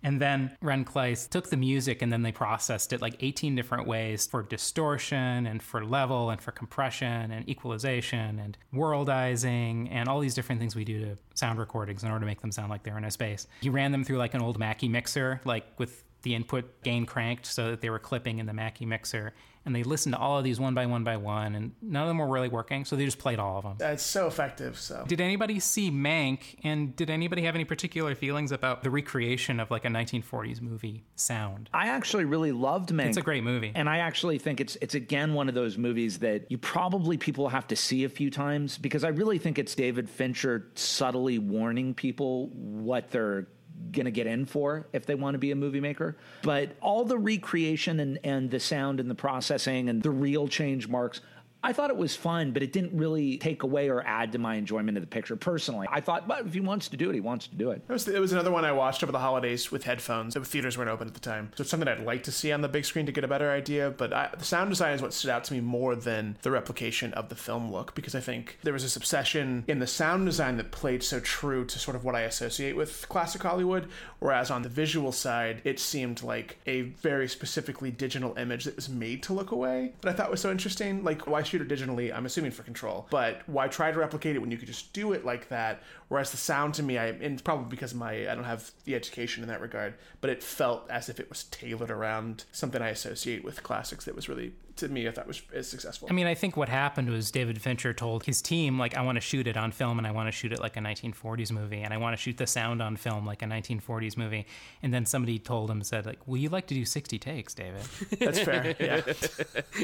And then Ren Klyce took the music and then they processed it like 18 different ways for distortion and for level and for compression and equalization and worldizing and all these different things we do to sound recordings in order to make them sound like they're in a space. He ran them through like an old Mackie mixer, like with the input gain cranked so that they were clipping in the Mackie mixer and they listened to all of these one by one by one, and none of them were really working, so they just played all of them. It's so effective. So, did anybody see Mank? And did anybody have any particular feelings about the recreation of like a 1940s movie sound? I actually really loved Mank. It's a great movie, and I actually think it's it's again one of those movies that you probably people have to see a few times because I really think it's David Fincher subtly warning people what they're going to get in for if they want to be a movie maker. But all the recreation and, and the sound and the processing and the real change marks I thought it was fun, but it didn't really take away or add to my enjoyment of the picture personally. I thought, but if he wants to do it, he wants to do it. It was, it was another one I watched over the holidays with headphones. The theaters weren't open at the time. So it's something I'd like to see on the big screen to get a better idea. But I, the sound design is what stood out to me more than the replication of the film look, because I think there was this obsession in the sound design that played so true to sort of what I associate with classic Hollywood. Whereas on the visual side, it seemed like a very specifically digital image that was made to look away. But I thought was so interesting. Like, why shoot it digitally, I'm assuming for control. But why try to replicate it when you could just do it like that? Whereas the sound to me, I and it's probably because my I don't have the education in that regard, but it felt as if it was tailored around something I associate with classics that was really to me I thought was as successful. I mean, I think what happened was David Fincher told his team like I want to shoot it on film and I want to shoot it like a 1940s movie and I want to shoot the sound on film like a 1940s movie. And then somebody told him said like, will you like to do 60 takes, David." <laughs> That's fair. Yeah.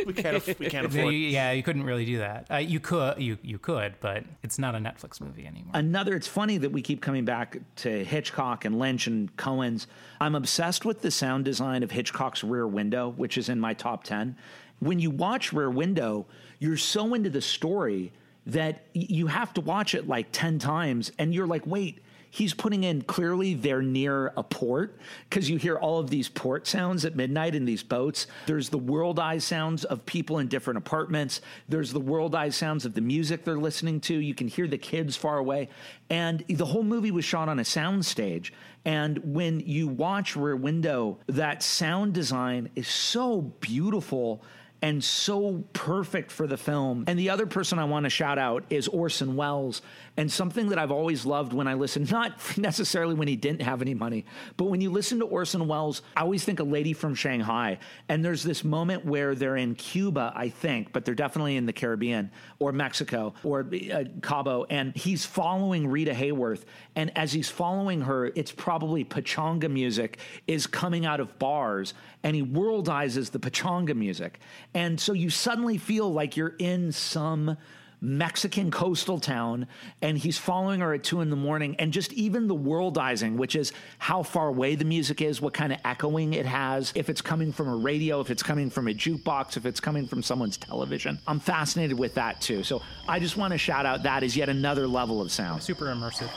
we can't we can't <laughs> afford. Yeah, you couldn't really do that. Uh, you could you you could, but it's not a Netflix movie anymore. Another it's funny that we keep coming back to Hitchcock and Lynch and Coen's. I'm obsessed with the sound design of Hitchcock's Rear Window, which is in my top 10 when you watch Rear Window, you're so into the story that you have to watch it like 10 times and you're like, wait, he's putting in clearly they're near a port because you hear all of these port sounds at midnight in these boats. There's the worldized sounds of people in different apartments. There's the worldized sounds of the music they're listening to. You can hear the kids far away. And the whole movie was shot on a sound stage. And when you watch Rear Window, that sound design is so beautiful and so perfect for the film. And the other person I want to shout out is Orson Welles. And something that I've always loved when I listen, <laughs> not necessarily when he didn't have any money, but when you listen to Orson Welles, I always think a lady from Shanghai. And there's this moment where they're in Cuba, I think, but they're definitely in the Caribbean or Mexico or uh, Cabo. And he's following Rita Hayworth. And as he's following her, it's probably pachanga music is coming out of bars and he worldizes the pachanga music. And so you suddenly feel like you're in some Mexican coastal town and he's following her at two in the morning. And just even the worldizing, which is how far away the music is, what kind of echoing it has, if it's coming from a radio, if it's coming from a jukebox, if it's coming from someone's television. I'm fascinated with that too. So I just want to shout out that is yet another level of sound. Super immersive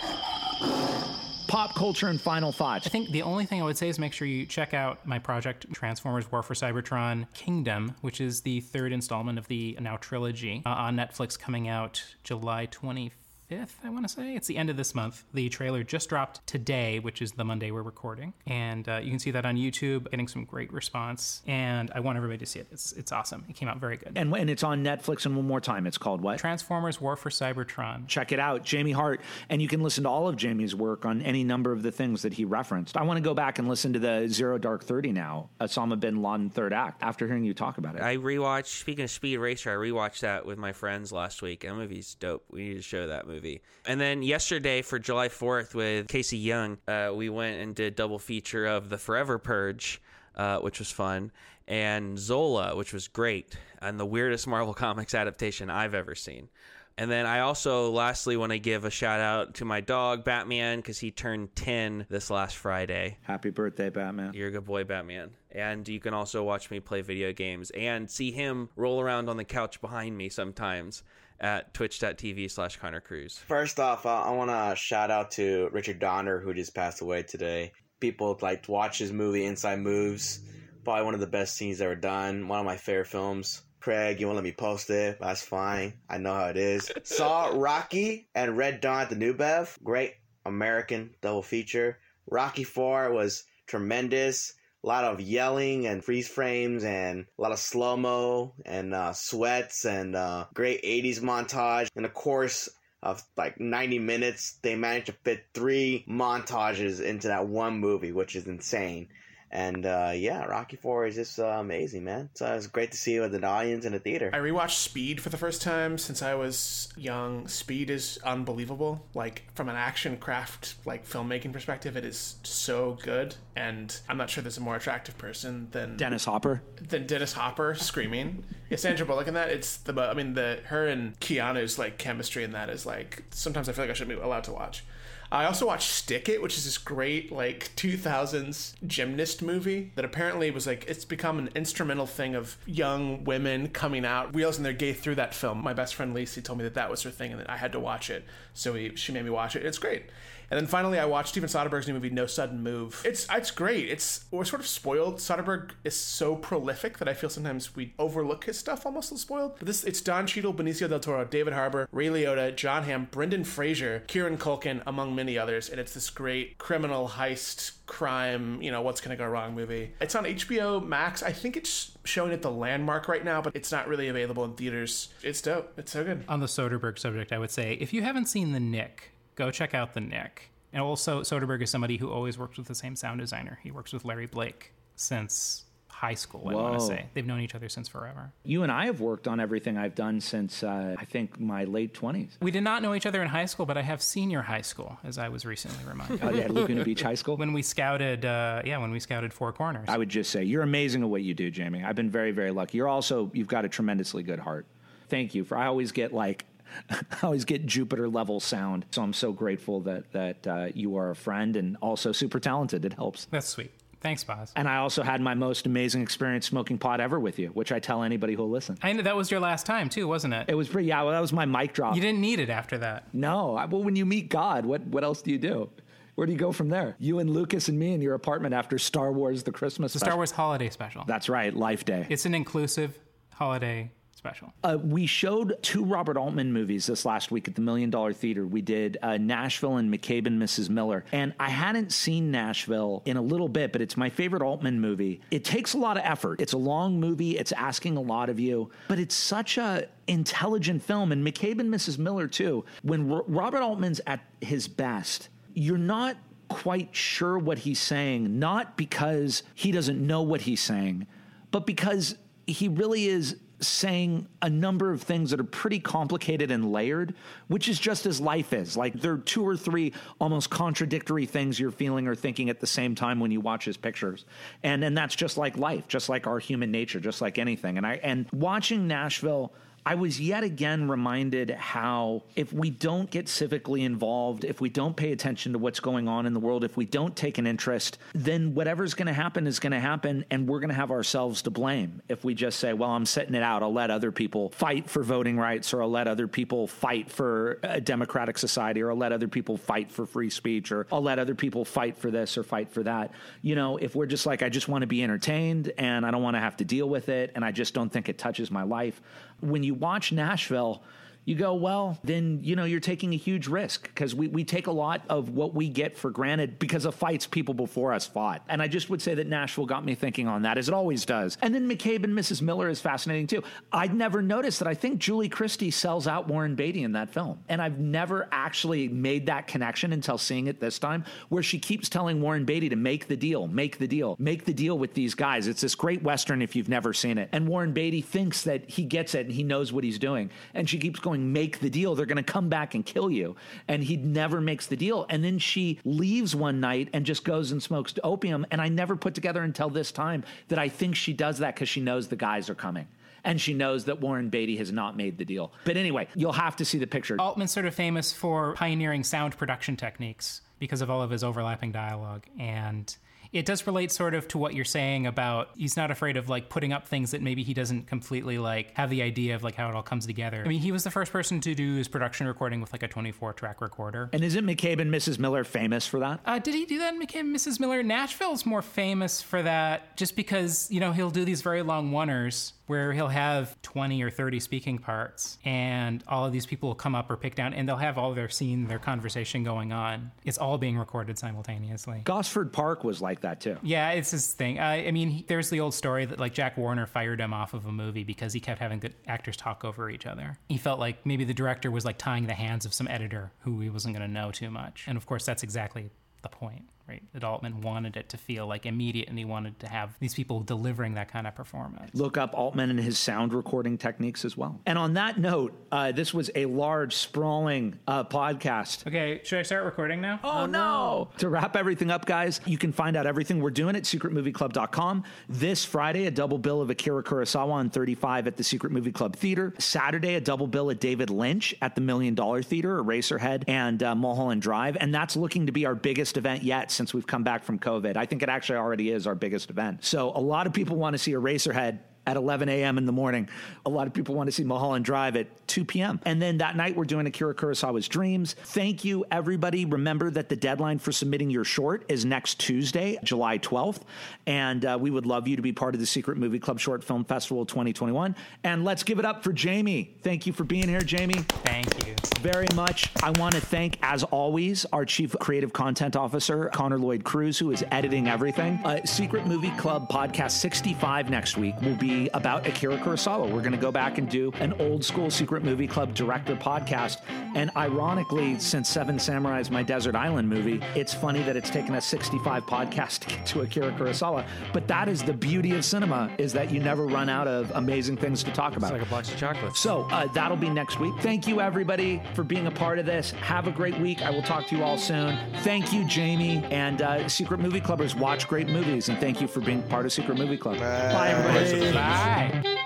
pop culture and final thoughts. I think the only thing I would say is make sure you check out my project Transformers War for Cybertron Kingdom, which is the third installment of the now trilogy uh, on Netflix coming out July 25th. 5th, I want to say. It's the end of this month. The trailer just dropped today, which is the Monday we're recording. And uh, you can see that on YouTube, getting some great response. And I want everybody to see it. It's, it's awesome. It came out very good. And, and it's on Netflix. And one more time, it's called what? Transformers War for Cybertron. Check it out. Jamie Hart. And you can listen to all of Jamie's work on any number of the things that he referenced. I want to go back and listen to the Zero Dark 30 now, Osama bin Laden third act, after hearing you talk about it. I rewatched, speaking of Speed Racer, I rewatched that with my friends last week. That movie's dope. We need to show that movie movie. And then yesterday for July 4th with Casey Young, uh, we went and did double feature of The Forever Purge, uh, which was fun, and Zola, which was great, and the weirdest Marvel <laughs> Comics adaptation I've ever seen. And then I also, lastly, want to give a shout out to my dog, Batman, because he turned 10 this last Friday. Happy birthday, Batman. You're a good boy, Batman. And you can also watch me play video games and see him roll around on the couch behind me sometimes at twitch.tv slash Connor Cruz. First off, uh, I want to shout out to Richard Donner, who just passed away today. People like to watch his movie Inside Moves. Probably one of the best scenes ever done. One of my favorite films. Craig, you won't let me post it. That's fine. I know how it is. <laughs> Saw Rocky and Red Dawn at the New Bev. Great American double feature. Rocky 4 was tremendous a lot of yelling and freeze frames and a lot of slow mo and uh, sweats and uh, great 80s montage. And of course, of like 90 minutes, they managed to fit three montages into that one movie, which is insane. And uh, yeah, Rocky Four is just uh, amazing, man. So it's great to see you with an audience in the theater. I rewatched Speed for the first time since I was young. Speed is unbelievable. Like from an action craft, like filmmaking perspective, it is so good. And I'm not sure there's a more attractive person than Dennis Hopper. Than Dennis Hopper screaming. <laughs> Yeah, Sandra Bullock in that. It's the I mean the her and Keanu's like chemistry in that is like sometimes I feel like I should be allowed to watch. I also watched Stick It, which is this great like 2000s gymnast movie that apparently was like it's become an instrumental thing of young women coming out, realizing they're gay through that film. My best friend Lacey told me that that was her thing and that I had to watch it, so he, she made me watch it. It's great. And then finally, I watched Steven Soderbergh's new movie, No Sudden Move. It's it's great. It's we're sort of spoiled. Soderbergh is so prolific that I feel sometimes we overlook his stuff, almost a spoiled. But this it's Don Cheadle, Benicio del Toro, David Harbour, Ray Liotta, Jon Hamm, Brendan Fraser, Kieran Culkin, among many others. And it's this great criminal heist crime. You know what's going to go wrong movie. It's on HBO Max. I think it's showing at the Landmark right now, but it's not really available in theaters. It's dope. It's so good. On the Soderbergh subject, I would say if you haven't seen The Knick go check out The Knick. And also, Soderbergh is somebody who always works with the same sound designer. He works with Larry Blake since high school, I want to say. They've known each other since forever. You and I have worked on everything I've done since, uh, I think, my late 20s. We did not know each other in high school, but I have senior high school, as I was recently reminded. oh, yeah, Laguna Beach High School? When we scouted, uh, yeah, when we scouted Four Corners. I would just say, you're amazing at what you do, Jamie. I've been very, very lucky. You're also, you've got a tremendously good heart. Thank you for, I always get like, <laughs> I always get Jupiter level sound. So I'm so grateful that that uh, you are a friend and also super talented. It helps. That's sweet. Thanks, Boz. And I also had my most amazing experience smoking pot ever with you, which I tell anybody who'll listen. I know that was your last time too, wasn't it? It was pretty, yeah, well, that was my mic drop. You didn't need it after that. No, I, well, when you meet God, what, what else do you do? Where do you go from there? You and Lucas and me in your apartment after Star Wars: The Christmas. The Star Wars Holiday Special. That's right, Life Day. It's an inclusive holiday special. Uh, we showed two Robert Altman movies this last week at the Million Dollar Theater. We did uh, Nashville and McCabe and Mrs. Miller. And I hadn't seen Nashville in a little bit, but it's my favorite Altman movie. It takes a lot of effort. It's a long movie. It's asking a lot of you, but it's such a intelligent film. And McCabe and Mrs. Miller too. When R- Robert Altman's at his best, you're not quite sure what he's saying, not because he doesn't know what he's saying, but because he really is saying a number of things that are pretty complicated and layered, which is just as life is. Like there are two or three almost contradictory things you're feeling or thinking at the same time when you watch his pictures. And and that's just like life, just like our human nature, just like anything. And I and watching Nashville I was yet again reminded how if we don't get civically involved, if we don't pay attention to what's going on in the world, if we don't take an interest, then whatever's going to happen is going to happen, and we're going to have ourselves to blame if we just say, well, I'm sitting it out. I'll let other people fight for voting rights, or I'll let other people fight for a democratic society, or I'll let other people fight for free speech, or I'll let other people fight for this or fight for that. You know, if we're just like, I just want to be entertained and I don't want to have to deal with it, and I just don't think it touches my life when you watch Nashville, you go, well, then, you know, you're taking a huge risk because we, we take a lot of what we get for granted because of fights people before us fought. And I just would say that Nashville got me thinking on that, as it always does. And then McCabe and Mrs. Miller is fascinating too. I'd never noticed that I think Julie Christie sells out Warren Beatty in that film. And I've never actually made that connection until seeing it this time, where she keeps telling Warren Beatty to make the deal, make the deal, make the deal with these guys. It's this great Western if you've never seen it. And Warren Beatty thinks that he gets it and he knows what he's doing. And she keeps going, make the deal. They're going to come back and kill you. And he never makes the deal. And then she leaves one night and just goes and smokes opium. And I never put together until this time that I think she does that because she knows the guys are coming and she knows that Warren Beatty has not made the deal. But anyway, you'll have to see the picture. Altman's sort of famous for pioneering sound production techniques because of all of his overlapping dialogue and it does relate sort of to what you're saying about he's not afraid of like putting up things that maybe he doesn't completely like have the idea of like how it all comes together. I mean, he was the first person to do his production recording with like a 24 track recorder. And isn't McCabe and Mrs. Miller famous for that? Uh, did he do that in McCabe and Mrs. Miller? Nashville's more famous for that just because, you know, he'll do these very long oneers where he'll have 20 or 30 speaking parts and all of these people will come up or pick down and they'll have all their scene, their conversation going on. It's all being recorded simultaneously. Gosford Park was like that too. Yeah, it's his thing. Uh, I mean, he, there's the old story that like Jack Warner fired him off of a movie because he kept having the actors talk over each other. He felt like maybe the director was like tying the hands of some editor who he wasn't going to know too much. And of course, that's exactly the point right? That Altman wanted it to feel like immediate, and he wanted to have these people delivering that kind of performance. Look up Altman and his sound recording techniques as well. And on that note, uh, this was a large, sprawling uh, podcast. Okay, should I start recording now? Oh, no. To wrap everything up, guys, you can find out everything we're doing at secretmovieclub.com. This Friday, a double bill of Akira Kurosawa on 35 at the Secret Movie Club Theater. Saturday, a double bill at David Lynch at the Million Dollar Theater, Eraserhead, and uh, Mulholland Drive. And that's looking to be our biggest event yet since we've come back from COVID. I think it actually already is our biggest event. So a lot of people want to see Eraserhead at 11 a.m. in the morning. A lot of people want to see Mulholland Drive at 2 p.m. And then that night, we're doing Akira Kurosawa's Dreams. Thank you, everybody. Remember that the deadline for submitting your short is next Tuesday, July 12th. And uh, we would love you to be part of the Secret Movie Club Short Film Festival 2021. And let's give it up for Jamie. Thank you for being here, Jamie. Thank you very much. I want to thank, as always, our Chief Creative Content Officer, Connor Lloyd Cruz, who is editing everything. Uh, Secret Movie Club podcast 65 next week will be about Akira Kurosawa. We're going to go back and do an old school Secret Movie Club director podcast. And ironically, since Seven Samurai is my Desert Island movie, it's funny that it's taken us 65 podcasts to get to Akira Kurosawa. But that is the beauty of cinema, is that you never run out of amazing things to talk about. It's like a box of chocolates. So uh, that'll be next week. Thank you, everybody, for being a part of this. Have a great week. I will talk to you all soon. Thank you, Jamie. And uh, Secret Movie Clubbers, watch great movies. And thank you for being part of Secret Movie Club. Bye, everybody. Bye.